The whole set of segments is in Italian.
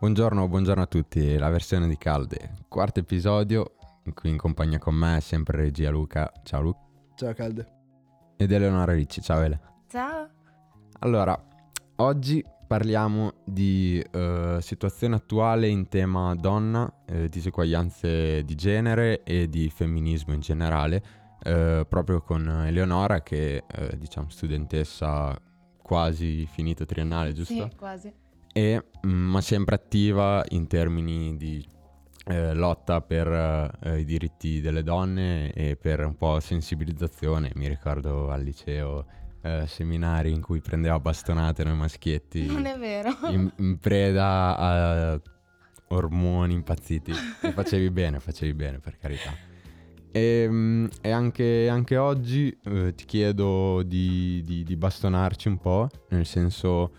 Buongiorno, buongiorno a tutti, la versione di Calde, quarto episodio, qui in compagnia con me è sempre regia Luca, ciao Luca. Ciao Calde. Ed Eleonora Ricci, ciao Ele. Ciao. Allora, oggi parliamo di uh, situazione attuale in tema donna, eh, diseguaglianze di genere e di femminismo in generale, eh, proprio con Eleonora che è eh, diciamo studentessa quasi finito triennale, giusto? Sì, quasi. E, mm, ma sempre attiva in termini di eh, lotta per eh, i diritti delle donne e per un po' sensibilizzazione. Mi ricordo al liceo eh, seminari in cui prendeva bastonate noi maschietti. Non è vero. In, in preda a ormoni impazziti. E facevi bene, facevi bene, per carità. E, ehm, e anche, anche, oggi eh, ti chiedo di, di, di, bastonarci un po', nel senso,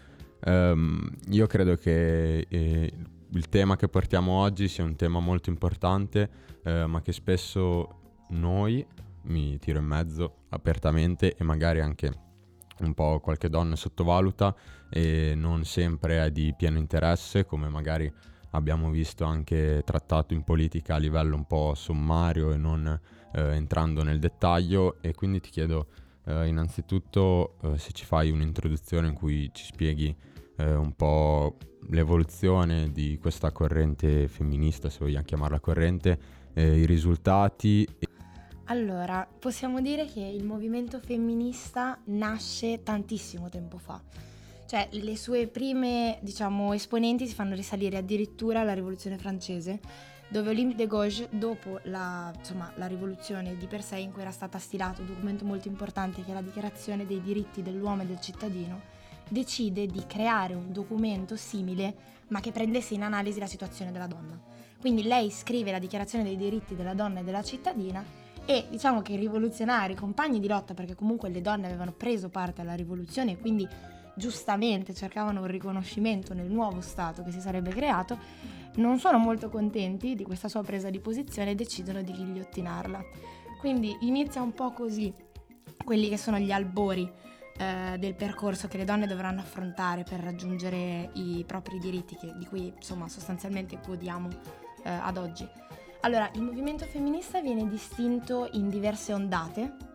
um, io credo che eh, il tema che portiamo oggi sia un tema molto importante, eh, ma che spesso noi, mi tiro in mezzo apertamente e magari anche un po' qualche donna sottovaluta e non sempre è di pieno interesse, come magari abbiamo visto anche trattato in politica a livello un po' sommario e non eh, entrando nel dettaglio. E quindi ti chiedo eh, innanzitutto eh, se ci fai un'introduzione in cui ci spieghi eh, un po' l'evoluzione di questa corrente femminista, se vogliamo chiamarla corrente, eh, i risultati. Allora, possiamo dire che il movimento femminista nasce tantissimo tempo fa. Cioè, le sue prime, diciamo, esponenti si fanno risalire addirittura alla rivoluzione francese, dove Olympe de Gauche, dopo la, insomma, la rivoluzione di per sé, in cui era stato stilato un documento molto importante che è la dichiarazione dei diritti dell'uomo e del cittadino, decide di creare un documento simile, ma che prendesse in analisi la situazione della donna. Quindi lei scrive la dichiarazione dei diritti della donna e della cittadina e diciamo che i rivoluzionari, i compagni di lotta, perché comunque le donne avevano preso parte alla rivoluzione e quindi giustamente cercavano un riconoscimento nel nuovo Stato che si sarebbe creato, non sono molto contenti di questa sua presa di posizione e decidono di ghigliottinarla. Quindi inizia un po' così quelli che sono gli albori eh, del percorso che le donne dovranno affrontare per raggiungere i propri diritti che, di cui insomma sostanzialmente godiamo eh, ad oggi. Allora, il movimento femminista viene distinto in diverse ondate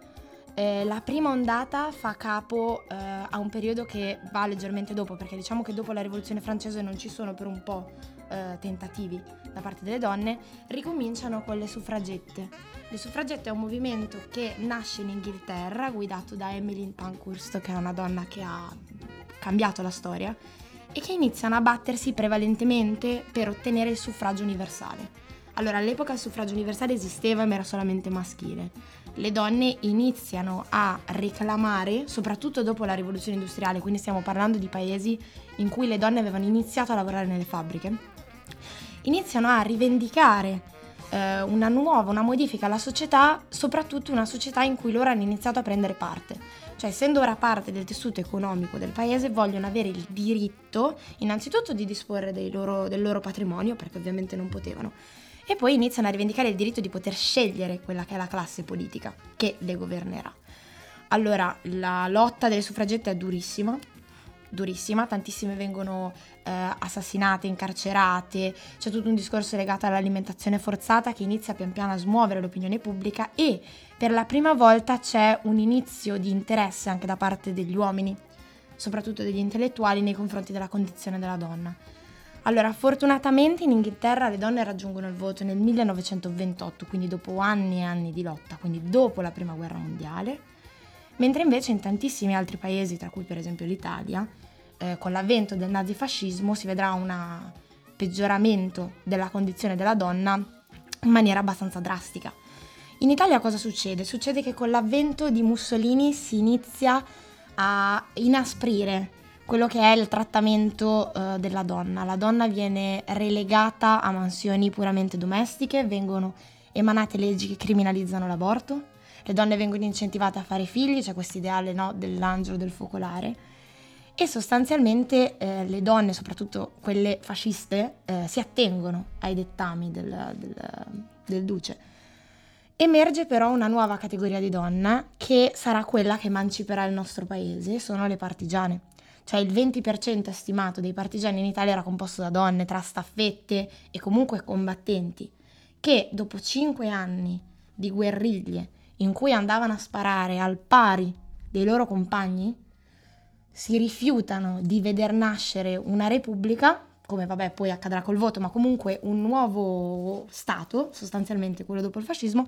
eh, la prima ondata fa capo eh, a un periodo che va leggermente dopo, perché diciamo che dopo la rivoluzione francese non ci sono per un po' eh, tentativi da parte delle donne, ricominciano con le suffragette. Le suffragette è un movimento che nasce in Inghilterra, guidato da Emmeline Pankhurst, che è una donna che ha cambiato la storia, e che iniziano a battersi prevalentemente per ottenere il suffragio universale. Allora, all'epoca il suffragio universale esisteva ma era solamente maschile le donne iniziano a reclamare, soprattutto dopo la rivoluzione industriale, quindi stiamo parlando di paesi in cui le donne avevano iniziato a lavorare nelle fabbriche, iniziano a rivendicare eh, una nuova, una modifica alla società, soprattutto una società in cui loro hanno iniziato a prendere parte. Cioè, essendo ora parte del tessuto economico del paese, vogliono avere il diritto, innanzitutto, di disporre loro, del loro patrimonio, perché ovviamente non potevano, e poi iniziano a rivendicare il diritto di poter scegliere quella che è la classe politica che le governerà. Allora, la lotta delle suffragette è durissima, durissima, tantissime vengono eh, assassinate, incarcerate, c'è tutto un discorso legato all'alimentazione forzata che inizia pian piano a smuovere l'opinione pubblica e per la prima volta c'è un inizio di interesse anche da parte degli uomini, soprattutto degli intellettuali, nei confronti della condizione della donna. Allora, fortunatamente in Inghilterra le donne raggiungono il voto nel 1928, quindi dopo anni e anni di lotta, quindi dopo la Prima Guerra Mondiale, mentre invece in tantissimi altri paesi, tra cui per esempio l'Italia, eh, con l'avvento del nazifascismo si vedrà un peggioramento della condizione della donna in maniera abbastanza drastica. In Italia cosa succede? Succede che con l'avvento di Mussolini si inizia a inasprire quello che è il trattamento uh, della donna. La donna viene relegata a mansioni puramente domestiche, vengono emanate leggi che criminalizzano l'aborto, le donne vengono incentivate a fare figli, c'è questo ideale no, dell'angelo del focolare e sostanzialmente eh, le donne, soprattutto quelle fasciste, eh, si attengono ai dettami del, del, del duce. Emerge però una nuova categoria di donna che sarà quella che emanciperà il nostro paese, sono le partigiane cioè il 20% stimato dei partigiani in Italia era composto da donne, tra staffette e comunque combattenti, che dopo 5 anni di guerriglie in cui andavano a sparare al pari dei loro compagni, si rifiutano di veder nascere una repubblica, come vabbè poi accadrà col voto, ma comunque un nuovo Stato, sostanzialmente quello dopo il fascismo,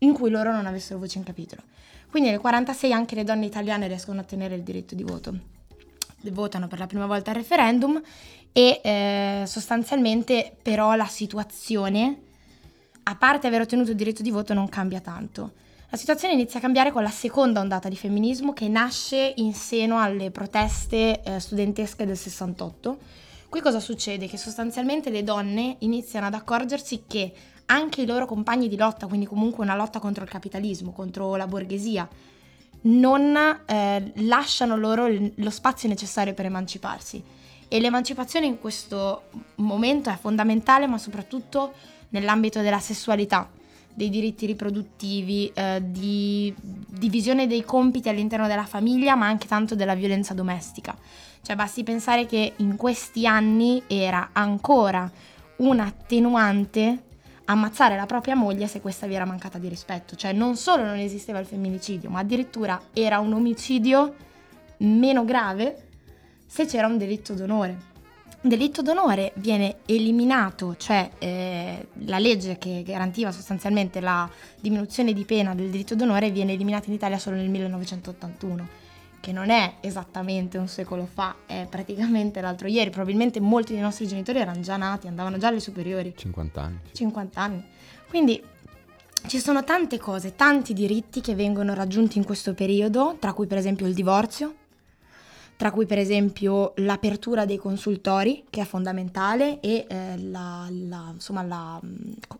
in cui loro non avessero voce in capitolo. Quindi nel 1946 anche le donne italiane riescono a ottenere il diritto di voto. Votano per la prima volta al referendum e eh, sostanzialmente però la situazione, a parte aver ottenuto il diritto di voto, non cambia tanto. La situazione inizia a cambiare con la seconda ondata di femminismo che nasce in seno alle proteste eh, studentesche del 68. Qui cosa succede? Che sostanzialmente le donne iniziano ad accorgersi che anche i loro compagni di lotta, quindi comunque una lotta contro il capitalismo, contro la borghesia, non eh, lasciano loro lo spazio necessario per emanciparsi. E l'emancipazione in questo momento è fondamentale, ma soprattutto nell'ambito della sessualità dei diritti riproduttivi, eh, di divisione dei compiti all'interno della famiglia, ma anche tanto della violenza domestica. Cioè basti pensare che in questi anni era ancora un attenuante ammazzare la propria moglie se questa vi era mancata di rispetto. Cioè non solo non esisteva il femminicidio, ma addirittura era un omicidio meno grave se c'era un delitto d'onore delitto d'onore viene eliminato, cioè eh, la legge che garantiva sostanzialmente la diminuzione di pena del delitto d'onore viene eliminata in Italia solo nel 1981, che non è esattamente un secolo fa, è praticamente l'altro ieri, probabilmente molti dei nostri genitori erano già nati, andavano già alle superiori. 50 anni. 50 anni. Quindi ci sono tante cose, tanti diritti che vengono raggiunti in questo periodo, tra cui per esempio il divorzio, tra cui per esempio l'apertura dei consultori, che è fondamentale, e eh, la, la, insomma, la,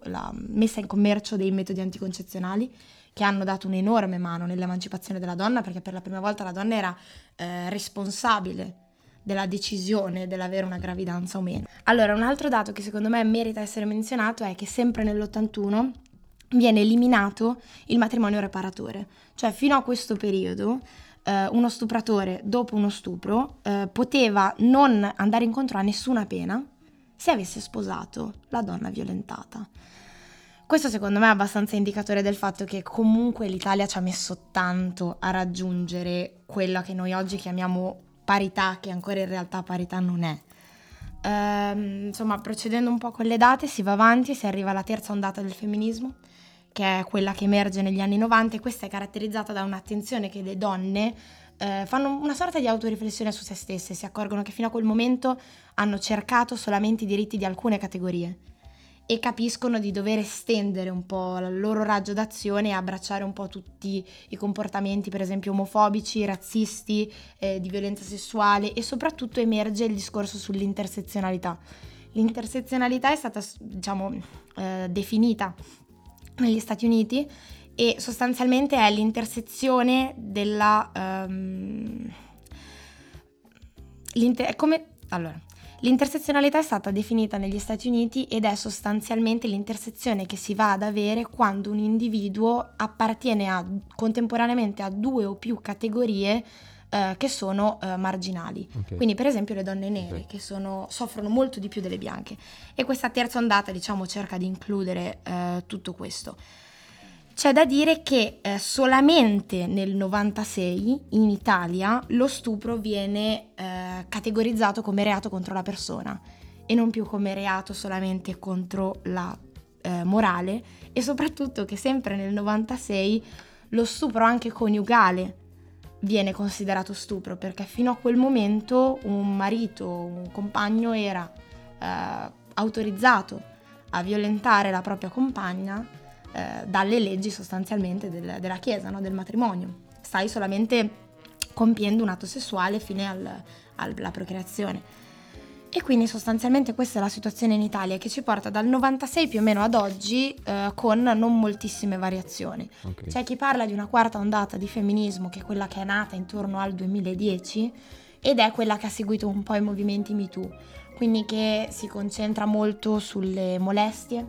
la, messa in commercio dei metodi anticoncezionali, che hanno dato un'enorme mano nell'emancipazione della donna, perché per la prima volta la donna era eh, responsabile della decisione dell'avere una gravidanza o meno. Allora, un altro dato che secondo me merita essere menzionato è che sempre nell'81 viene eliminato il matrimonio reparatore, cioè fino a questo periodo eh, uno stupratore dopo uno stupro eh, poteva non andare incontro a nessuna pena se avesse sposato la donna violentata. Questo secondo me è abbastanza indicatore del fatto che comunque l'Italia ci ha messo tanto a raggiungere quella che noi oggi chiamiamo parità, che ancora in realtà parità non è. Ehm, insomma, procedendo un po' con le date, si va avanti, si arriva alla terza ondata del femminismo, che è quella che emerge negli anni 90 e questa è caratterizzata da un'attenzione che le donne eh, fanno una sorta di autoriflessione su se stesse, si accorgono che fino a quel momento hanno cercato solamente i diritti di alcune categorie e capiscono di dover estendere un po' il loro raggio d'azione e abbracciare un po' tutti i comportamenti, per esempio omofobici, razzisti, eh, di violenza sessuale e soprattutto emerge il discorso sull'intersezionalità. L'intersezionalità è stata, diciamo, eh, definita negli Stati Uniti e sostanzialmente è l'intersezione della... Um, l'inter- come, allora, l'intersezionalità è stata definita negli Stati Uniti ed è sostanzialmente l'intersezione che si va ad avere quando un individuo appartiene a, contemporaneamente a due o più categorie Uh, che sono uh, marginali. Okay. Quindi, per esempio, le donne nere okay. che sono, soffrono molto di più delle bianche. E questa terza ondata, diciamo, cerca di includere uh, tutto questo. C'è da dire che eh, solamente nel 96 in Italia lo stupro viene eh, categorizzato come reato contro la persona e non più come reato solamente contro la eh, morale e soprattutto che sempre nel 96 lo stupro anche coniugale viene considerato stupro perché fino a quel momento un marito, un compagno era eh, autorizzato a violentare la propria compagna eh, dalle leggi sostanzialmente del, della Chiesa, no? del matrimonio. Stai solamente compiendo un atto sessuale fine al, alla procreazione. E quindi sostanzialmente questa è la situazione in Italia che ci porta dal 96 più o meno ad oggi eh, con non moltissime variazioni. Okay. C'è chi parla di una quarta ondata di femminismo che è quella che è nata intorno al 2010 ed è quella che ha seguito un po' i movimenti MeToo, quindi che si concentra molto sulle molestie,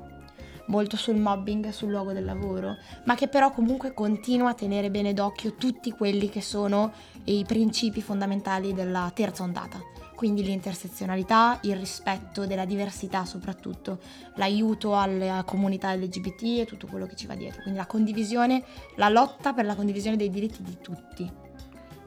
molto sul mobbing sul luogo del lavoro, ma che però comunque continua a tenere bene d'occhio tutti quelli che sono i principi fondamentali della terza ondata. Quindi l'intersezionalità, il rispetto della diversità soprattutto, l'aiuto alla comunità LGBT e tutto quello che ci va dietro. Quindi la condivisione, la lotta per la condivisione dei diritti di tutti.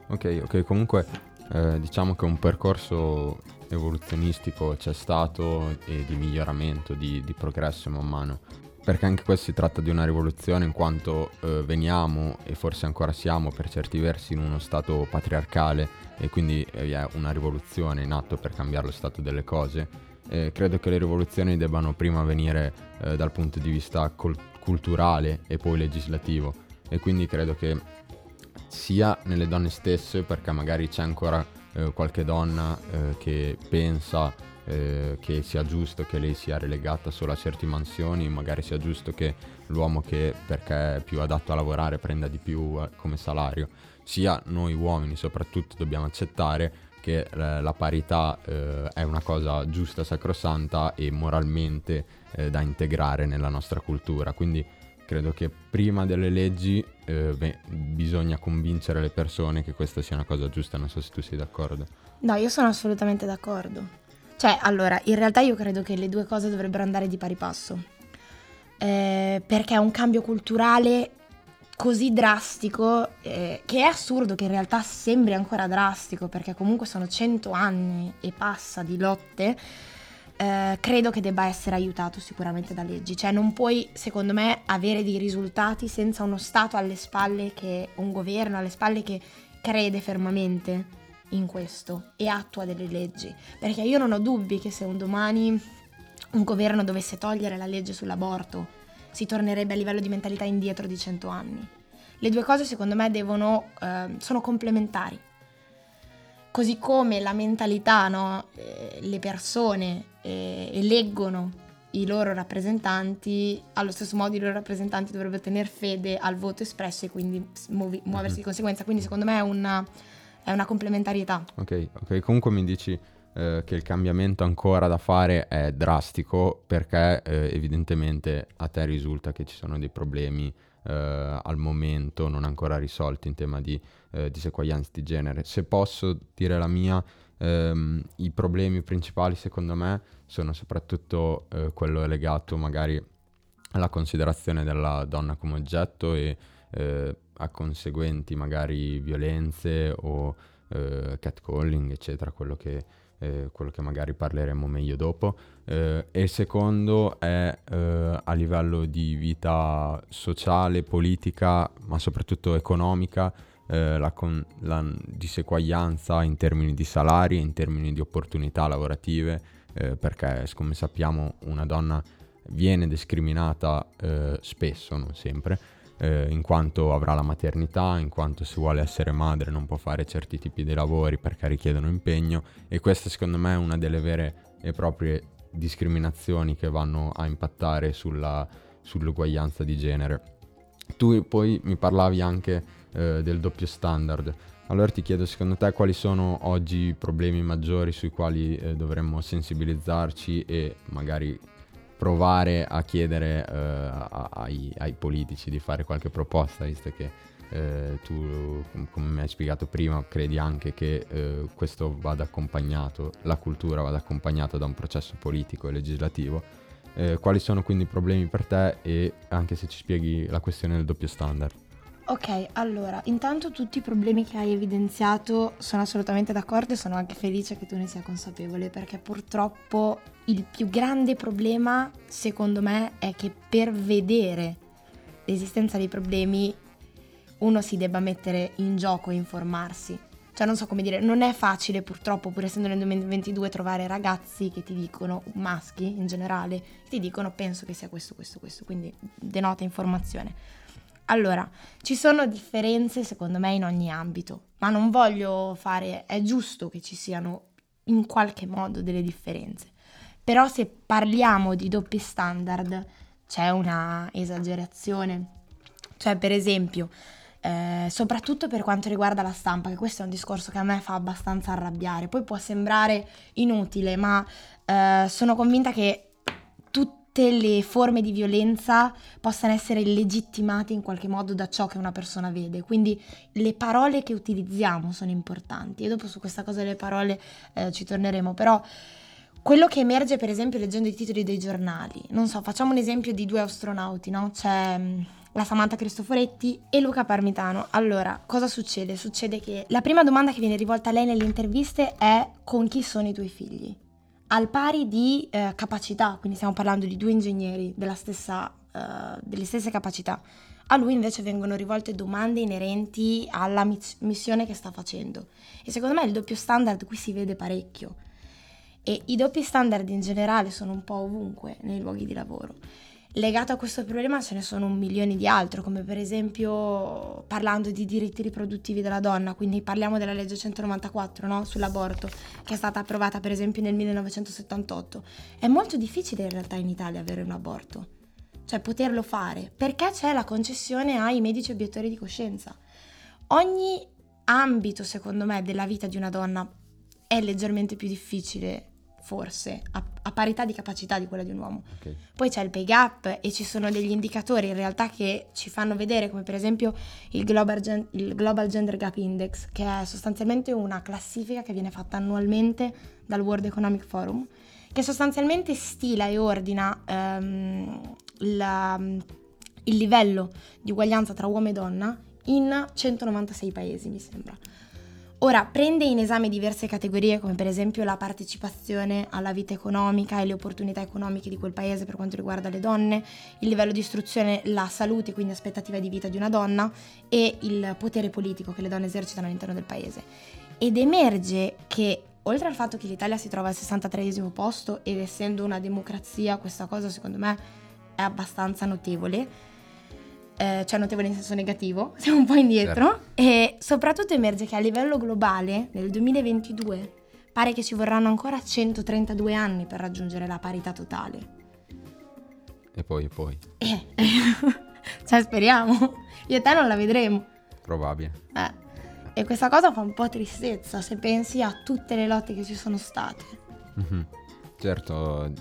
Ok, ok, comunque eh, diciamo che un percorso evoluzionistico c'è stato e di miglioramento, di, di progresso man mano perché anche questo si tratta di una rivoluzione in quanto eh, veniamo e forse ancora siamo per certi versi in uno stato patriarcale e quindi eh, è una rivoluzione in atto per cambiare lo stato delle cose. Eh, credo che le rivoluzioni debbano prima venire eh, dal punto di vista col- culturale e poi legislativo e quindi credo che sia nelle donne stesse perché magari c'è ancora eh, qualche donna eh, che pensa eh, che sia giusto che lei sia relegata solo a certe mansioni, magari sia giusto che l'uomo che perché è più adatto a lavorare prenda di più eh, come salario, sia noi uomini soprattutto dobbiamo accettare che eh, la parità eh, è una cosa giusta, sacrosanta e moralmente eh, da integrare nella nostra cultura. Quindi credo che prima delle leggi eh, beh, bisogna convincere le persone che questa sia una cosa giusta, non so se tu sei d'accordo. No, io sono assolutamente d'accordo. Cioè, allora, in realtà io credo che le due cose dovrebbero andare di pari passo. Eh, perché un cambio culturale così drastico eh, che è assurdo che in realtà sembri ancora drastico perché comunque sono cento anni e passa di lotte. Eh, credo che debba essere aiutato sicuramente da leggi. Cioè, non puoi, secondo me, avere dei risultati senza uno Stato alle spalle che un governo alle spalle che crede fermamente in questo e attua delle leggi, perché io non ho dubbi che se un domani un governo dovesse togliere la legge sull'aborto, si tornerebbe a livello di mentalità indietro di cento anni. Le due cose secondo me devono, eh, sono complementari. Così come la mentalità, no? eh, le persone eh, eleggono i loro rappresentanti, allo stesso modo i loro rappresentanti dovrebbero tenere fede al voto espresso e quindi muoversi di conseguenza. Quindi secondo me è una è una complementarietà. Ok, ok, comunque mi dici eh, che il cambiamento ancora da fare è drastico perché eh, evidentemente a te risulta che ci sono dei problemi eh, al momento non ancora risolti in tema di eh, diseguaglianza di genere. Se posso dire la mia, ehm, i problemi principali secondo me sono soprattutto eh, quello legato magari alla considerazione della donna come oggetto e eh, a conseguenti magari violenze o eh, catcalling, eccetera, quello che, eh, quello che, magari parleremo meglio dopo. Eh, e il secondo è eh, a livello di vita sociale, politica, ma soprattutto economica, eh, la, con- la diseguaglianza in termini di salari, in termini di opportunità lavorative, eh, perché come sappiamo una donna viene discriminata spesso, non sempre, eh, in quanto avrà la maternità, in quanto se vuole essere madre non può fare certi tipi di lavori perché richiedono impegno e questa secondo me è una delle vere e proprie discriminazioni che vanno a impattare sulla, sull'uguaglianza di genere. Tu poi mi parlavi anche eh, del doppio standard. Allora ti chiedo, secondo te, quali sono oggi i problemi maggiori sui quali eh, dovremmo sensibilizzarci e magari provare a chiedere uh, ai, ai, politici di fare qualche proposta, visto che uh, tu, come mi hai spiegato prima, credi anche che uh, questo vada accompagnato, la cultura vada accompagnata da un processo politico e legislativo. quali sono quindi i problemi per te e anche se ci spieghi la questione del doppio standard? Ok, allora, intanto tutti i problemi che hai evidenziato sono assolutamente d'accordo e sono anche felice che tu ne sia consapevole perché purtroppo il più grande problema, secondo me, è che per vedere l'esistenza dei problemi uno si debba mettere in gioco e informarsi. Cioè, non so come dire, non è facile purtroppo, pur essendo nel 2022, trovare ragazzi che ti dicono, maschi in generale, che ti dicono penso che sia questo, questo, questo, quindi denota informazione. Allora, ci sono differenze secondo me in ogni ambito, ma non voglio fare, è giusto che ci siano in qualche modo delle differenze. Però se parliamo di doppi standard c'è una esagerazione. Cioè, per esempio, eh, soprattutto per quanto riguarda la stampa, che questo è un discorso che a me fa abbastanza arrabbiare. Poi può sembrare inutile, ma eh, sono convinta che tutte le forme di violenza possano essere legittimate in qualche modo da ciò che una persona vede. Quindi le parole che utilizziamo sono importanti e dopo su questa cosa delle parole eh, ci torneremo, però quello che emerge per esempio leggendo i titoli dei giornali, non so, facciamo un esempio di due astronauti, no? C'è mm, la Samantha Cristoforetti e Luca Parmitano. Allora, cosa succede? Succede che la prima domanda che viene rivolta a lei nelle interviste è con chi sono i tuoi figli? Al pari di eh, capacità, quindi stiamo parlando di due ingegneri stessa, eh, delle stesse capacità. A lui invece vengono rivolte domande inerenti alla missione che sta facendo. E secondo me il doppio standard qui si vede parecchio. E i doppi standard in generale sono un po' ovunque nei luoghi di lavoro. Legato a questo problema ce ne sono un milione di altri, come per esempio parlando di diritti riproduttivi della donna, quindi parliamo della legge 194 no? sull'aborto, che è stata approvata per esempio nel 1978. È molto difficile in realtà in Italia avere un aborto, cioè poterlo fare, perché c'è la concessione ai medici obiettori di coscienza. Ogni ambito, secondo me, della vita di una donna è leggermente più difficile forse, a, a, parità di capacità di quella di un uomo. Okay. Poi c'è il pay gap e ci sono degli indicatori in realtà che ci fanno vedere, come per esempio il Global, Gen- il Global Gender Gap Index, che è sostanzialmente una classifica che viene fatta annualmente dal World Economic Forum, che sostanzialmente stila e ordina um, la, il livello di uguaglianza tra uomo e donna in 196 paesi, mi sembra. Ora, prende in esame diverse categorie come per esempio la partecipazione alla vita economica e le opportunità economiche di quel paese per quanto riguarda le donne, il livello di istruzione, la salute, quindi aspettativa di vita di una donna e il potere politico che le donne esercitano all'interno del paese. Ed emerge che oltre al fatto che l'Italia si trova al 63 posto ed essendo una democrazia questa cosa secondo me è abbastanza notevole, eh, cioè notevole in senso negativo, siamo un po' indietro certo. e soprattutto emerge che a livello globale nel 2022 pare che ci vorranno ancora 132 anni per raggiungere la parità totale. E poi, e poi. Eh, cioè speriamo, io e te non la vedremo. Probabile. Eh. E questa cosa fa un po' tristezza se pensi a tutte le lotte che ci sono state. Mm-hmm. Certo,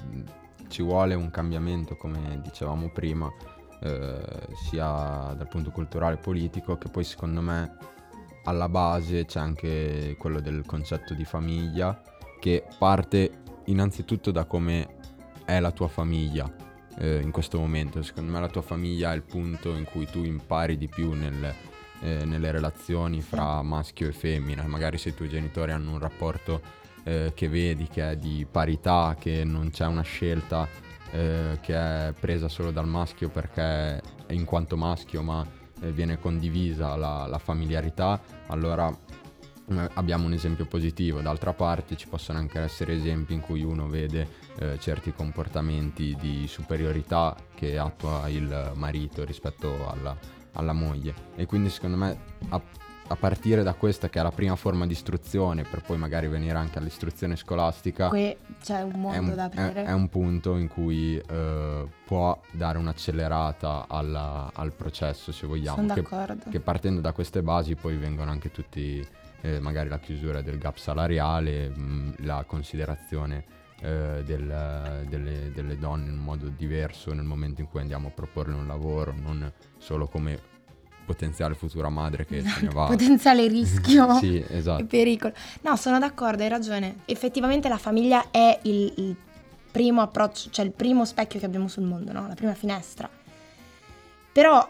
ci vuole un cambiamento, come dicevamo prima, eh, sia dal punto culturale e politico, che poi secondo me alla base c'è anche quello del concetto di famiglia, che parte innanzitutto da come è la tua famiglia eh, in questo momento. Secondo me la tua famiglia è il punto in cui tu impari di più nel, eh, nelle relazioni fra maschio e femmina. Magari se i tuoi genitori hanno un rapporto eh, che vedi che è di parità, che non c'è una scelta eh, che è presa solo dal maschio perché in quanto maschio ma eh, viene condivisa la, la familiarità, allora eh, abbiamo un esempio positivo. D'altra parte ci possono anche essere esempi in cui uno vede eh, certi comportamenti di superiorità che attua il marito rispetto alla, alla moglie. E quindi secondo me a partire da questa che è la prima forma di istruzione per poi magari venire anche all'istruzione scolastica qui c'è un mondo è un, da aprire è, è un punto in cui uh, può dare un'accelerata alla, al processo se vogliamo Sono che, d'accordo. che partendo da queste basi poi vengono anche tutti eh, magari la chiusura del gap salariale mh, la considerazione eh, del, delle, delle donne in un modo diverso nel momento in cui andiamo a proporle un lavoro non solo come potenziale futura madre che se ne va. potenziale rischio sì, esatto. e pericolo. No, sono d'accordo, hai ragione. Effettivamente la famiglia è il, il, primo approccio, cioè il primo specchio che abbiamo sul mondo, no? la prima finestra. Però,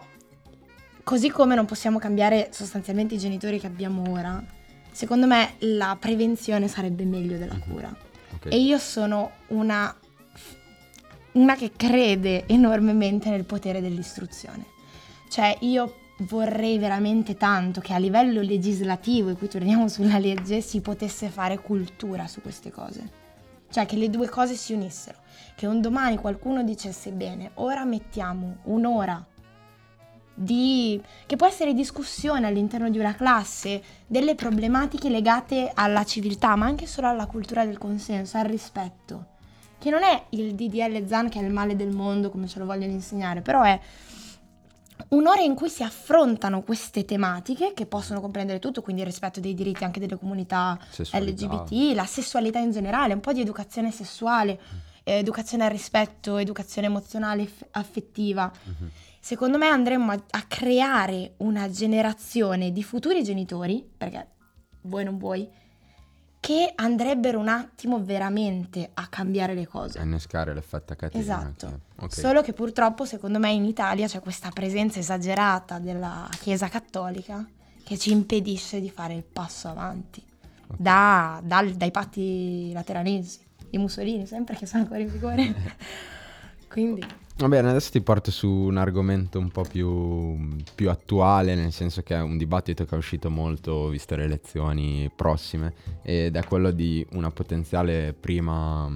così come non possiamo cambiare sostanzialmente i genitori che abbiamo ora, secondo me la prevenzione sarebbe meglio della mhm. cura. Okay. E io sono una, una che crede enormemente nel potere dell'istruzione. Cioè, io vorrei veramente tanto che a livello legislativo, e qui torniamo sulla legge, si potesse fare cultura su queste cose. Cioè che le due cose si unissero. Che un domani qualcuno dicesse bene, ora mettiamo un'ora di... che può essere discussione all'interno di una classe delle problematiche legate alla civiltà, ma anche solo alla cultura del consenso, al rispetto. Che non è il DDL Zan che è il male del mondo come ce lo vogliono insegnare, però è un'ora in cui si affrontano queste tematiche che possono comprendere tutto, quindi il rispetto dei diritti anche delle comunità sessualità. LGBT, la sessualità in generale, un po' di educazione sessuale educazione al rispetto, educazione emozionale, affettiva. Mhm. Secondo me andremmo a, a creare una generazione di futuri genitori, perché vuoi non vuoi, che andrebbero un attimo veramente a cambiare le cose. A innescare l'effetto catena. Esatto. ok. Ok. Solo che purtroppo, secondo me, in Italia c'è questa presenza esagerata della Chiesa Cattolica che ci impedisce di fare il passo avanti Ok. da- dal- dai patti lateranensi di Mussolini, sempre che sono ancora in vigore. Quindi, Va bene, adesso ti porto su un argomento un po' più, più attuale, nel senso che è un dibattito che è uscito molto viste le elezioni prossime, ed è quello di una potenziale prima,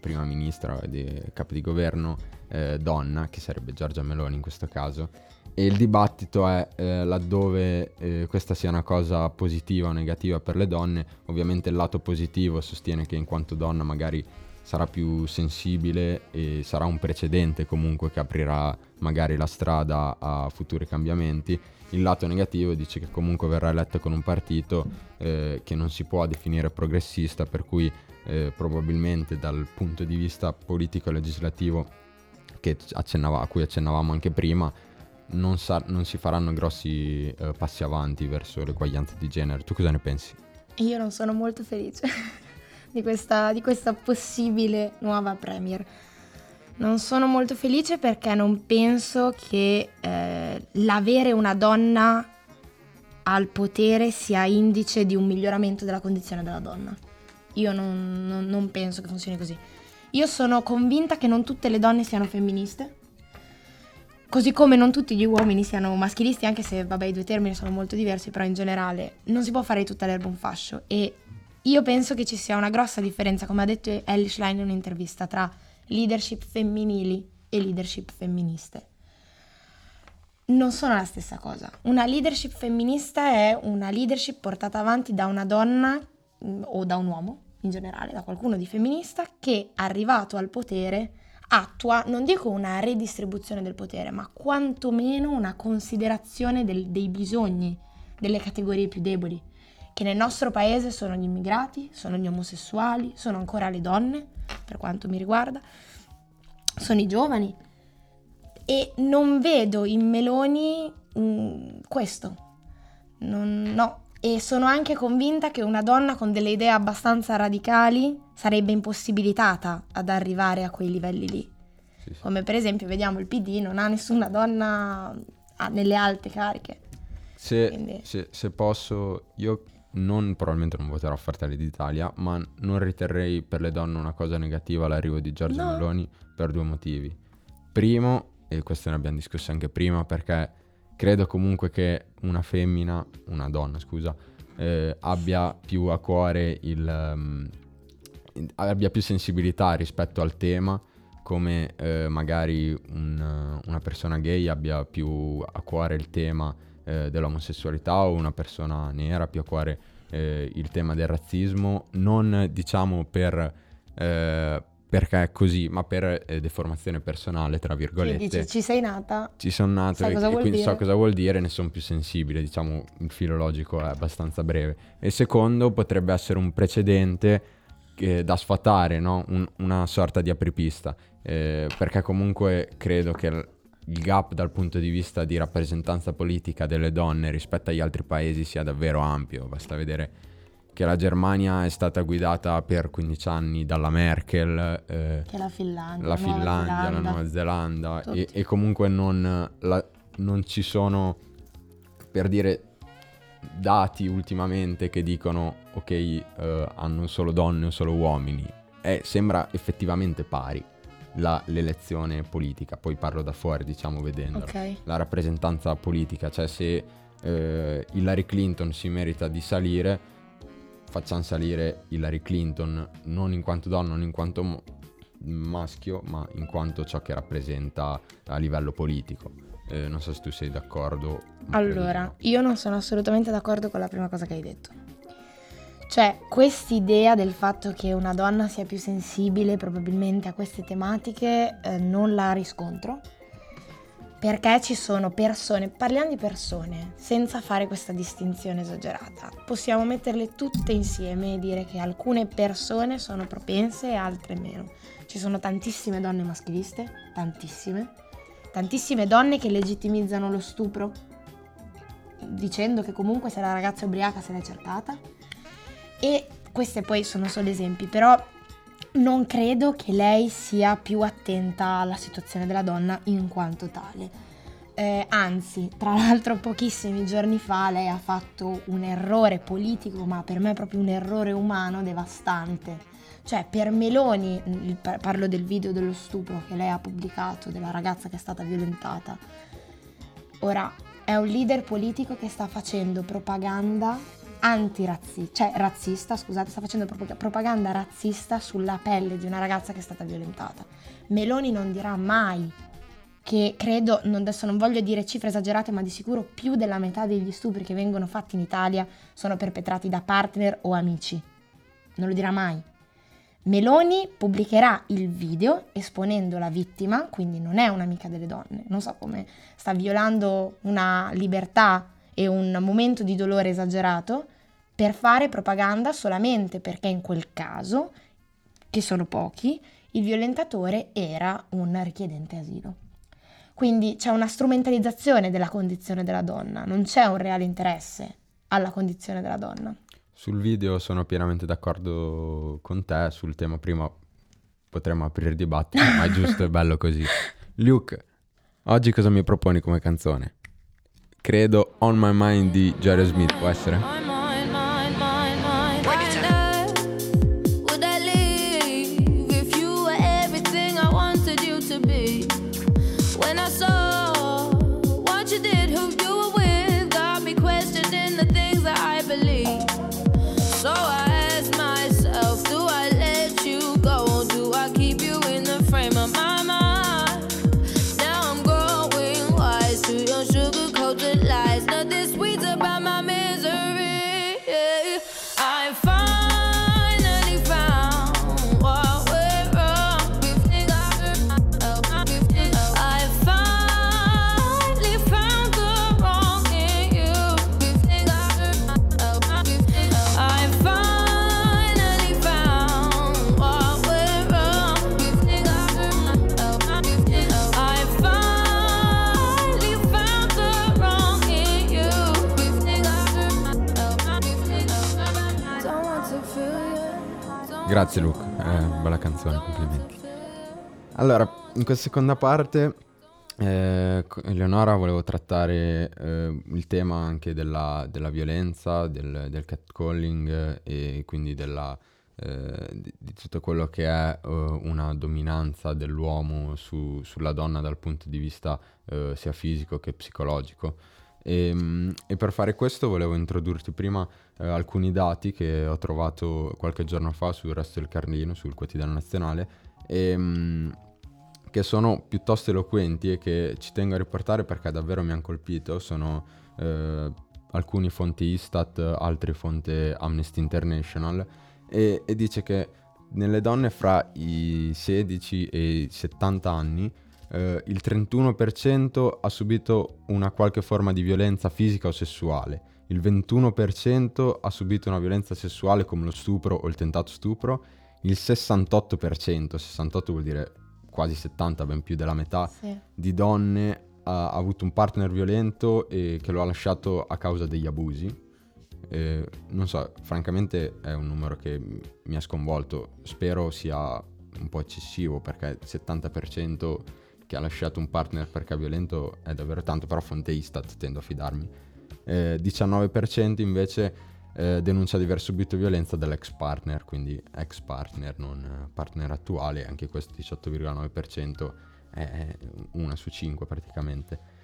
prima ministra, di capo di governo eh, donna, che sarebbe Giorgia Meloni in questo caso. E il dibattito è eh, laddove eh, questa sia una cosa positiva o negativa per le donne. Ovviamente il lato positivo sostiene che in quanto donna magari sarà più sensibile e sarà un precedente comunque che aprirà magari la strada a futuri cambiamenti. Il lato negativo dice che comunque verrà eletta con un partito eh, che non si può definire progressista, per cui eh, probabilmente dal punto di vista politico e legislativo a cui accennavamo anche prima, non, sa- non si faranno grossi eh, passi avanti verso l'eguaglianza di genere. Tu cosa ne pensi? io non sono molto felice di questa, di questa possibile nuova premier. Non sono molto felice perché non penso che eh, l'avere una donna al potere sia indice di un miglioramento della condizione della donna. Io non, non- non penso che funzioni così. Io sono convinta che non tutte le donne siano femministe, così come non tutti gli uomini siano maschilisti, anche se vabbè i due termini sono molto diversi, però in generale non si può fare tutta l'erba un fascio. E io penso che ci sia una grossa differenza, come ha detto Ellie Schlein in un'intervista, tra leadership femminili e leadership femministe. Non sono la stessa cosa. Una leadership femminista è una leadership portata avanti da una donna mh, o da un uomo, in generale, da qualcuno di femminista, che arrivato al potere attua, non dico una redistribuzione del potere, ma quantomeno una considerazione del- dei bisogni delle categorie più deboli, che nel nostro paese sono gli immigrati, sono gli omosessuali, sono ancora le donne, per quanto mi riguarda, sono i giovani. E non vedo in Meloni mm, questo. Non- no. E sono anche convinta che una donna con delle idee abbastanza radicali sarebbe impossibilitata ad arrivare a quei livelli lì. Sì, sì. Come per esempio vediamo il PD, non ha nessuna donna ah, nelle alte cariche. Se, Quindi- se- se posso, io non, probabilmente non voterò a Fratelli d'Italia, ma non riterrei per le donne una cosa negativa l'arrivo di Giorgia No. Meloni per due motivi. Primo, e questo ne abbiamo discusso anche prima, perché credo comunque che una femmina, una donna scusa, eh, abbia più a cuore il... in- abbia più sensibilità rispetto al tema come eh, magari un- una persona gay abbia più a cuore il tema eh, dell'omosessualità o una persona nera più a cuore eh, il tema del razzismo, non diciamo per eh, perché è così, ma per eh, deformazione personale, tra virgolette. dice ci sei nata? Ci sono nato e, e quindi so dire? cosa vuol dire, ne sono più sensibile, diciamo il filo logico è abbastanza breve. E secondo potrebbe essere un precedente che- da sfatare, no? Un- una sorta di apripista, eh, perché comunque credo che il gap dal punto di vista di rappresentanza politica delle donne rispetto agli altri paesi sia davvero ampio, basta vedere che la Germania è stata guidata per 15 anni dalla Merkel, eh, Che la Finlandia. la Nuova Finlandia, la Zelanda. Nuova Zelanda e, e comunque non, la- non ci sono per dire dati ultimamente che dicono ok eh, hanno solo donne o solo uomini Eh, sembra effettivamente pari la- l'elezione politica poi parlo da fuori diciamo vedendola Ok. la rappresentanza politica, cioè se eh, Hillary Clinton si merita di salire, facciamo salire Hillary Clinton non in quanto donna, non in quanto mo- maschio, ma in quanto ciò che rappresenta a livello politico. Eh, non so se tu sei d'accordo. Allora, io non sono assolutamente d'accordo con la prima cosa che hai detto. Cioè, quest'idea del fatto che una donna sia più sensibile probabilmente a queste tematiche eh, non la riscontro. Perché ci sono persone, parliamo di persone, senza fare questa distinzione esagerata. Possiamo metterle tutte insieme e dire che alcune persone sono propense e altre meno. Ci sono tantissime donne maschiliste, tantissime, tantissime donne che legittimizzano lo stupro, dicendo che comunque se la ragazza è ubriaca se l'è cercata. E questi poi sono solo esempi, però non credo che lei sia più attenta alla situazione della donna in quanto tale. Eh, anzi, tra l'altro pochissimi giorni fa lei ha fatto un errore politico, ma per me proprio un errore umano devastante. Cioè, per Meloni, parlo del video dello stupro che lei ha pubblicato, della ragazza che è stata violentata. Ora, è un leader politico che sta facendo propaganda antirazzista, cioè razzista, scusate, sta facendo propaganda razzista sulla pelle di una ragazza che è stata violentata. Meloni non dirà mai che credo, adesso non voglio dire cifre esagerate, ma di sicuro più della metà degli stupri che vengono fatti in Italia sono perpetrati da partner o amici. Non lo dirà mai. Meloni pubblicherà il video esponendo la vittima, quindi non è un'amica delle donne, non so come sta violando una libertà e un momento di dolore esagerato per fare propaganda solamente perché in quel caso, che sono pochi, il violentatore era un richiedente asilo. Quindi c'è una strumentalizzazione della condizione della donna, non c'è un reale interesse alla condizione della donna. Sul video sono pienamente d'accordo con te, sul tema prima potremmo aprire il dibattito, ma è giusto, è bello così. Luke, oggi cosa mi proponi come canzone? Credo On My Mind di Jerry Smith, può essere? Grazie Luke, eh, bella canzone, complimenti. Allora, in questa seconda parte, eh, Eleonora, volevo trattare eh, il tema anche della, della violenza, del, del, catcalling e quindi della, eh, di, tutto quello che è uh, una dominanza dell'uomo su, sulla donna dal punto di vista uh, sia fisico che psicologico. E, ehm, e, per fare questo volevo introdurti prima eh, alcuni dati che ho trovato qualche giorno fa sul Resto del Carlino, sul quotidiano nazionale, e, mh, che sono piuttosto eloquenti e che ci tengo a riportare perché davvero mi hanno colpito. Sono eh, alcuni fonti Istat, altre fonti Amnesty International, e, e dice che nelle donne fra i 16 e i 70 anni eh, il 31% ha subito una qualche forma di violenza fisica o sessuale, il 21% ha subito una violenza sessuale come lo stupro o il tentato stupro, il 68%, 68 vuol dire quasi 70, ben più della metà, sì. di donne ha, ha, avuto un partner violento e che lo ha lasciato a causa degli abusi. Eh, non so, francamente è un numero che mi ha sconvolto, spero sia un po' eccessivo perché il 70% che ha lasciato un partner perché è violento è davvero tanto, però fonte Istat tendo a fidarmi. Eh, 19% invece eh, denuncia di aver subito violenza dall'ex partner, quindi ex partner, non partner attuale, anche questo 18,9% è una su 5 praticamente.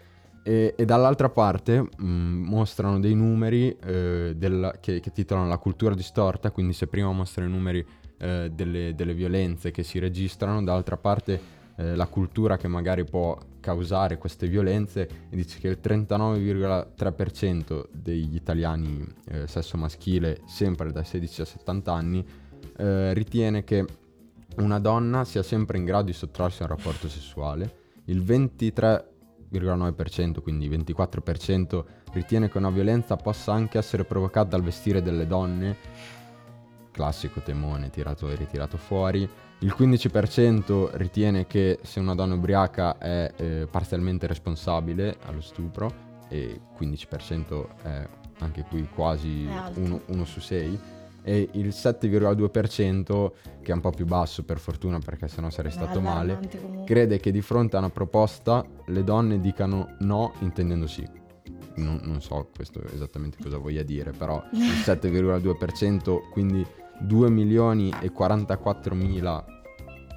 E, e dall'altra parte mh, mm, mostrano dei numeri eh, del, che, che, titolano La cultura distorta, quindi se prima mostrano i numeri eh, delle, delle violenze che si registrano, dall'altra parte eh, la cultura che magari può causare queste violenze e dice che il 39,3% degli italiani eh, sesso maschile, sempre dai 16 a 70 anni, eh, ritiene che una donna sia sempre in grado di sottrarsi a un rapporto sessuale, il 23,9%, quindi 24%, ritiene che una violenza possa anche essere provocata dal vestire delle donne, classico temone tirato e ritirato fuori, il 15% ritiene che se una donna ubriaca è eh, parzialmente responsabile allo stupro e 15% è anche qui quasi uno, su 6 e il 7,2% che è un po' più basso per fortuna perché sennò sarei stato male crede che di fronte a una proposta le donne dicano no intendendo sì. Non, non so questo esattamente cosa voglia dire però il 7,2% quindi 2 milioni e 44 mila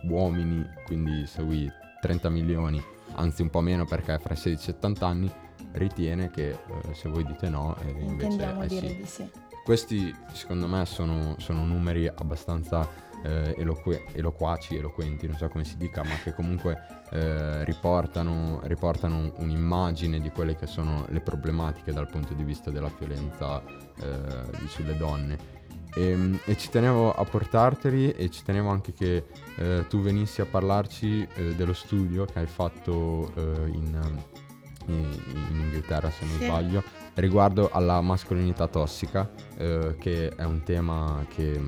uomini quindi segui 30 milioni anzi un po' meno perché è fra i 16 e 70 anni ritiene che eh, se voi dite no eh, invece dire sì. di sì. Questi secondo me sono, sono numeri abbastanza eh, eloque- eloquaci, eloquenti, non so come si dica, ma che comunque eh, riportano, riportano, un'immagine di quelle che sono le problematiche dal punto di vista della violenza eh, sulle donne. E, ehm, e, ci tenevo a portarteli e ci tenevo anche che eh, tu venissi a parlarci eh, dello studio che hai fatto eh, in in, Inghilterra se non sì. sbaglio, riguardo alla mascolinità tossica, eh, che è un tema che,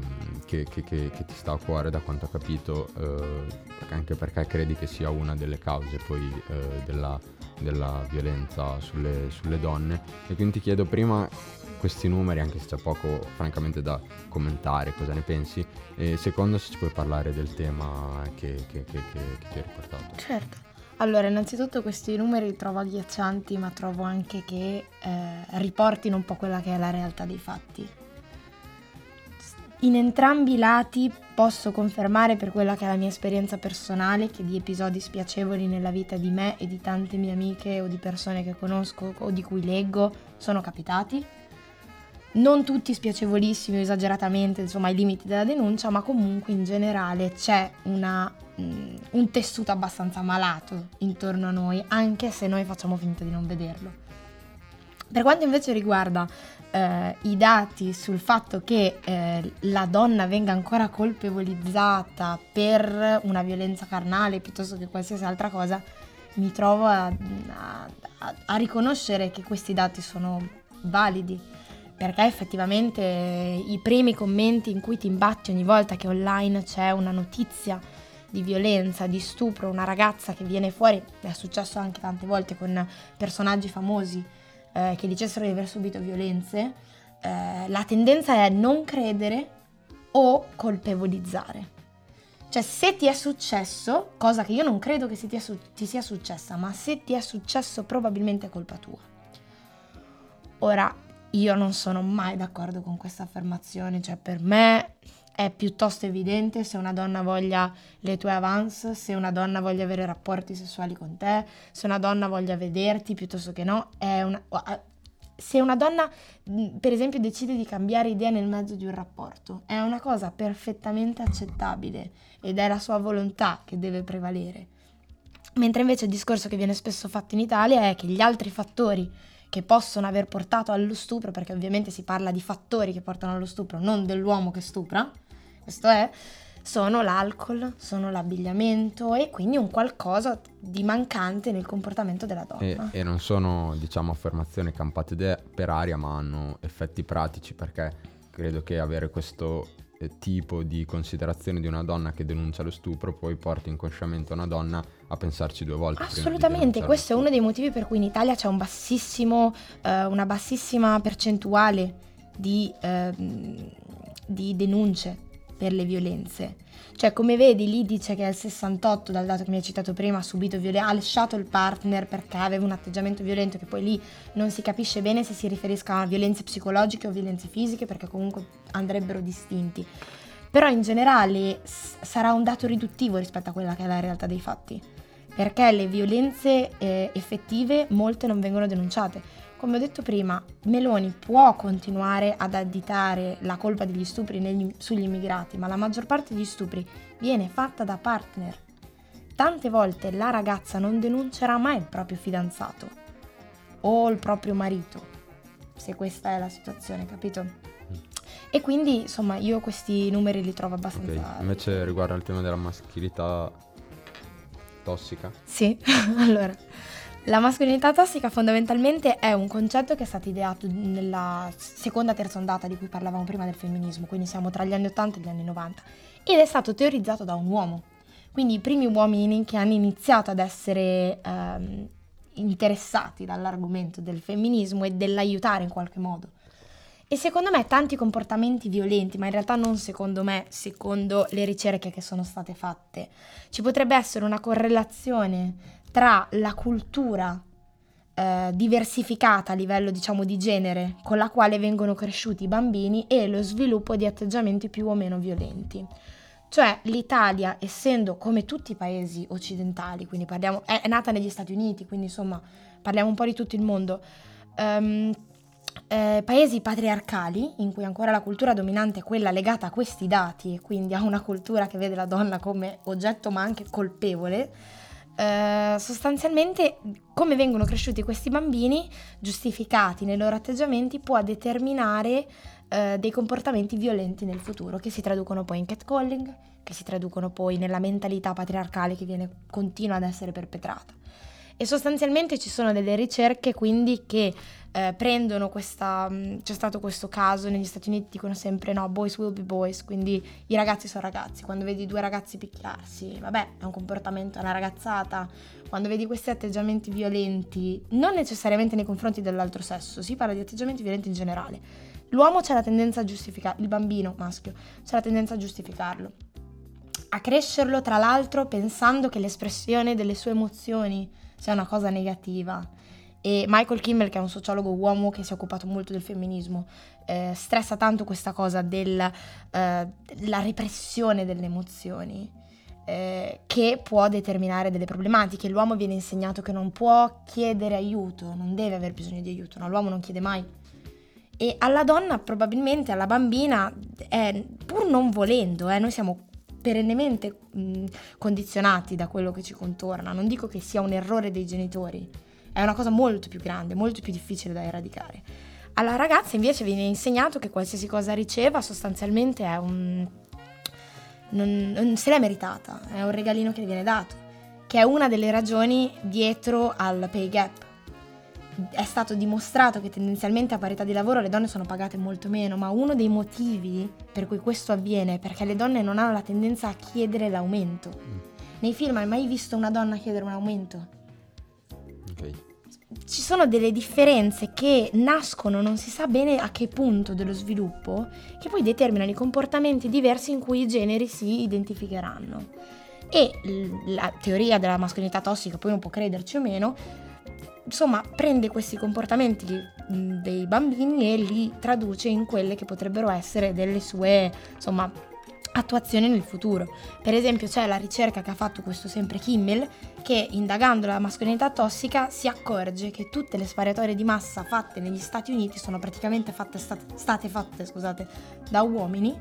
che, che, che, ti sta a cuore da quanto ho capito, eh, anche perché credi che sia una delle cause poi eh, della, della, violenza sulle, sulle donne. E quindi ti chiedo prima questi numeri, anche se c'è poco francamente da commentare, cosa ne pensi? E secondo se ci puoi parlare del tema che, che, che, che ti hai riportato. Certo. Allora, innanzitutto questi numeri li trovo agghiaccianti, ma trovo anche che eh, riportino un po' quella che è la realtà dei fatti. In entrambi i lati posso confermare per quella che è la mia esperienza personale che di episodi spiacevoli nella vita di me e di tante mie amiche o di persone che conosco o di cui leggo sono capitati. Non tutti spiacevolissimi o esageratamente, insomma, ai limiti della denuncia, ma comunque in generale c'è una Mm, un tessuto abbastanza malato intorno a noi, anche se noi facciamo finta di non vederlo. Per quanto invece riguarda eh, i dati sul fatto che eh, la donna venga ancora colpevolizzata per una violenza carnale piuttosto che qualsiasi altra cosa, mi trovo a, a, a riconoscere che questi dati sono validi perché effettivamente i primi commenti in cui ti imbatti ogni volta che online c'è una notizia di violenza, di stupro, una ragazza che viene fuori, è successo anche tante volte con personaggi famosi eh, che dicessero di aver subito violenze, eh, la tendenza è non credere o colpevolizzare. Cioè se ti è successo, cosa che io non credo che ti, su- ti sia successa, ma se ti è successo probabilmente è colpa tua. Ora, io non sono mai d'accordo con questa affermazione, cioè per me è piuttosto evidente se una donna voglia le tue avance, se una donna voglia avere rapporti sessuali con te, se una donna voglia vederti piuttosto che no. Una, se una donna, per esempio, decide di cambiare idea nel mezzo di un rapporto, è una cosa perfettamente accettabile ed è la sua volontà che deve prevalere. Mentre invece il discorso che viene spesso fatto in Italia è che gli altri fattori che possono aver portato allo stupro, perché ovviamente si parla di fattori che portano allo stupro, non dell'uomo che stupra, questo è, sono l'alcol, sono l'abbigliamento e quindi un qualcosa di mancante nel comportamento della donna. E, e non sono, diciamo, affermazioni campate per aria, ma hanno effetti pratici perché credo che avere questo eh, tipo di considerazione di una donna che denuncia lo stupro poi porti inconsciamente una donna a pensarci due volte. Assolutamente, questo è uno dei motivi per cui in Italia c'è un bassissimo, eh, una bassissima percentuale di, eh, di denunce per le violenze. Cioè, come vedi, lì dice che il 68, dal dato che mi hai citato prima, ha subito violenza, ha lasciato il partner perché aveva un atteggiamento violento, che poi lì non si capisce bene se si riferisca a violenze psicologiche o violenze fisiche, perché comunque andrebbero distinti. Però in generale s- sarà un dato riduttivo rispetto a quella che è la realtà dei fatti, perché le violenze eh, effettive molte non vengono denunciate come ho detto prima, Meloni può continuare ad additare la colpa degli stupri negli, sugli immigrati, ma la maggior parte degli stupri viene fatta da partner. Tante volte la ragazza non denuncerà mai il proprio fidanzato o il proprio marito, se questa è la situazione, capito? Mm. E quindi, insomma, io questi numeri li trovo abbastanza... Okay. Invece riguardo al tema della maschilità tossica? Sì, allora... La mascolinità tossica fondamentalmente è un concetto che è stato ideato nella seconda terza ondata di cui parlavamo prima del femminismo, quindi siamo tra gli anni 80 e gli anni 90 ed è stato teorizzato da un uomo. Quindi i primi uomini che hanno iniziato ad essere ehm, interessati dall'argomento del femminismo e dell'aiutare in qualche modo. E secondo me tanti comportamenti violenti, ma in realtà non secondo me, secondo le ricerche che sono state fatte, ci potrebbe essere una correlazione tra la cultura eh, diversificata a livello diciamo di genere con la quale vengono cresciuti i bambini e lo sviluppo di atteggiamenti più o meno violenti. Cioè l'Italia, essendo come tutti i paesi occidentali, quindi parliamo, è, è nata negli Stati Uniti, quindi insomma parliamo un po' di tutto il mondo, um, eh, paesi patriarcali in cui ancora la cultura dominante è quella legata a questi dati quindi a una cultura che vede la donna come oggetto ma anche colpevole, eh, sostanzialmente come vengono cresciuti questi bambini, giustificati nei loro atteggiamenti, può determinare eh, dei comportamenti violenti nel futuro, che si traducono poi in catcalling, che si traducono poi nella mentalità patriarcale che viene, continua ad essere perpetrata. E sostanzialmente ci sono delle ricerche quindi che eh, prendono questa, mh, c'è stato questo caso negli Stati Uniti dicono sempre no, boys will be boys, quindi i ragazzi sono ragazzi, quando vedi due ragazzi picchiarsi, vabbè, è un comportamento, è una ragazzata, quando vedi questi atteggiamenti violenti, non necessariamente nei confronti dell'altro sesso, si parla di atteggiamenti violenti in generale. L'uomo c'è la tendenza a giustificare, il bambino maschio c'è la tendenza a giustificarlo, a crescerlo tra l'altro pensando che l'espressione delle sue emozioni sia una cosa negativa e Michael Kimmel, che è un sociologo uomo che si è occupato molto del femminismo, eh, stressa tanto questa cosa della eh, repressione delle emozioni. Eh, che può determinare delle problematiche. L'uomo viene insegnato che non può chiedere aiuto, non deve aver bisogno di aiuto, no? l'uomo non chiede mai. E alla donna, probabilmente alla bambina, pur non volendo, eh, noi siamo perennemente mh, condizionati da quello che ci contorna. Non dico che sia un errore dei genitori, è una cosa molto più grande, molto più difficile da eradicare. Alla ragazza invece viene insegnato che qualsiasi cosa riceva sostanzialmente è un... non, non se l'è meritata, è un regalino che le viene dato, che è una delle ragioni dietro al pay gap. È stato dimostrato che tendenzialmente a parità di lavoro le donne sono pagate molto meno, ma uno dei motivi per cui questo avviene è perché le donne non hanno la tendenza a chiedere l'aumento. Mm. Nei film hai mai visto una donna chiedere un aumento? Ok ci sono delle differenze che nascono non si sa bene a che punto dello sviluppo, che poi determinano i comportamenti diversi in cui i generi si identificheranno. E la teoria della mascolinità tossica, poi uno può crederci o meno, insomma prende questi comportamenti dei bambini e li traduce in quelle che potrebbero essere delle sue, insomma, attuazione nel futuro. Per esempio c'è la ricerca che ha fatto questo sempre Kimmel che indagando la mascolinità tossica si accorge che tutte le sparatorie di massa fatte negli Stati Uniti sono praticamente fatte, state, fatte scusate, da uomini.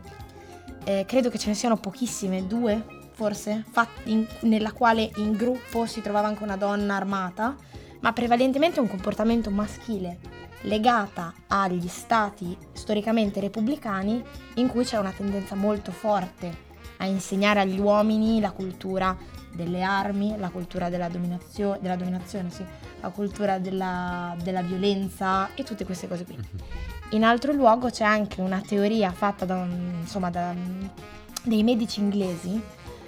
Eh, credo che ce ne siano pochissime, due forse, in, nella quale in gruppo si trovava anche una donna armata, ma prevalentemente un comportamento maschile legata agli stati storicamente repubblicani in cui c'è una tendenza molto forte a insegnare agli uomini la cultura delle armi, la cultura della, dominazio- della dominazione, sì, la cultura della, della, violenza e tutte queste cose qui. Mhm. In altro luogo c'è anche una teoria fatta da, insomma, da dei medici inglesi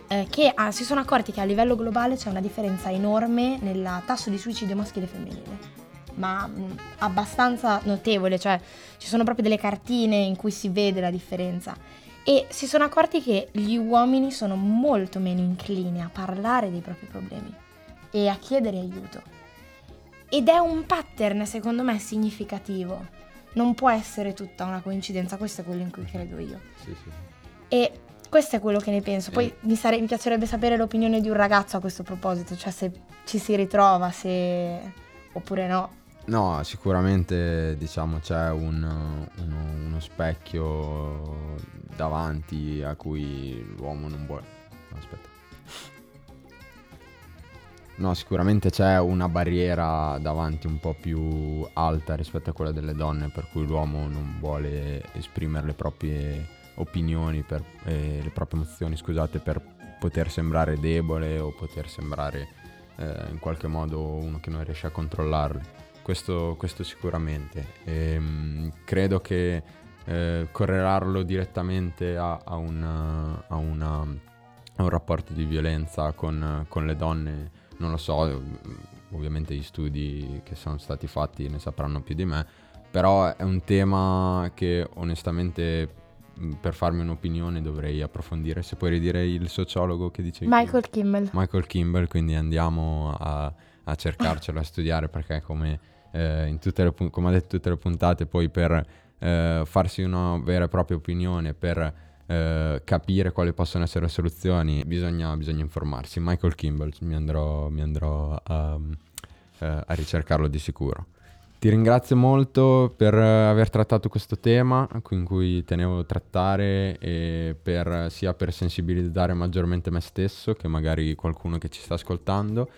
eh, che ah, si sono accorti che a livello globale c'è una differenza enorme nel tasso di suicidio maschile e femminile ma mh, abbastanza notevole, cioè ci sono proprio delle cartine in cui si vede la differenza. E si sono accorti che gli uomini sono molto meno inclini a parlare dei propri problemi e a chiedere aiuto. Ed è un pattern, secondo me, significativo. Non può essere tutta una coincidenza, questo è quello in cui credo io. Sì, sì. E questo è quello che ne penso. Poi mi, sare- mi, piacerebbe sapere l'opinione di un ragazzo a questo proposito, cioè se ci si ritrova, se... oppure no. No, sicuramente diciamo c'è un, uno, uno, specchio davanti a cui l'uomo non vuole. Aspetta. No, sicuramente c'è una barriera davanti un po' più alta rispetto a quella delle donne, per cui l'uomo non vuole esprimere le proprie opinioni, per, eh, le proprie emozioni, scusate, per poter sembrare debole o poter sembrare eh, in qualche modo uno che non riesce a controllarle questo, questo sicuramente. E, ehm, credo che eh, correlarlo direttamente a, a, una, a, una, a, un rapporto di violenza con, con, le donne, non lo so, ovviamente gli studi che sono stati fatti ne sapranno più di me, però è un tema che onestamente per farmi un'opinione dovrei approfondire. Se puoi ridire il sociologo che dice... Michael Kimball. Michael Kimball, quindi andiamo a, a cercarcelo, a studiare perché come, eh, le, come ha detto tutte le puntate, poi per eh, farsi una vera e propria opinione, per eh, capire quali possono essere le soluzioni, bisogna, bisogna informarsi. Michael Kimball, mi andrò, mi andrò a, eh, a ricercarlo di sicuro. Ti ringrazio molto per aver trattato questo tema in cui tenevo a trattare e per, sia per sensibilizzare maggiormente me stesso che magari qualcuno che ci sta ascoltando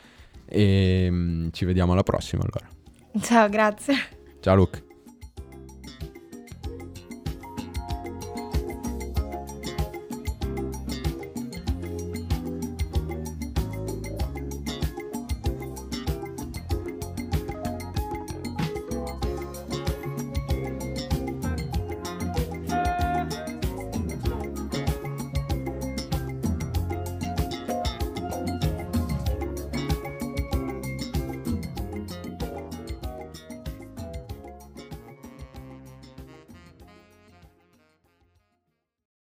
e um, ci vediamo alla prossima allora. Ciao, grazie. Ciao Luke.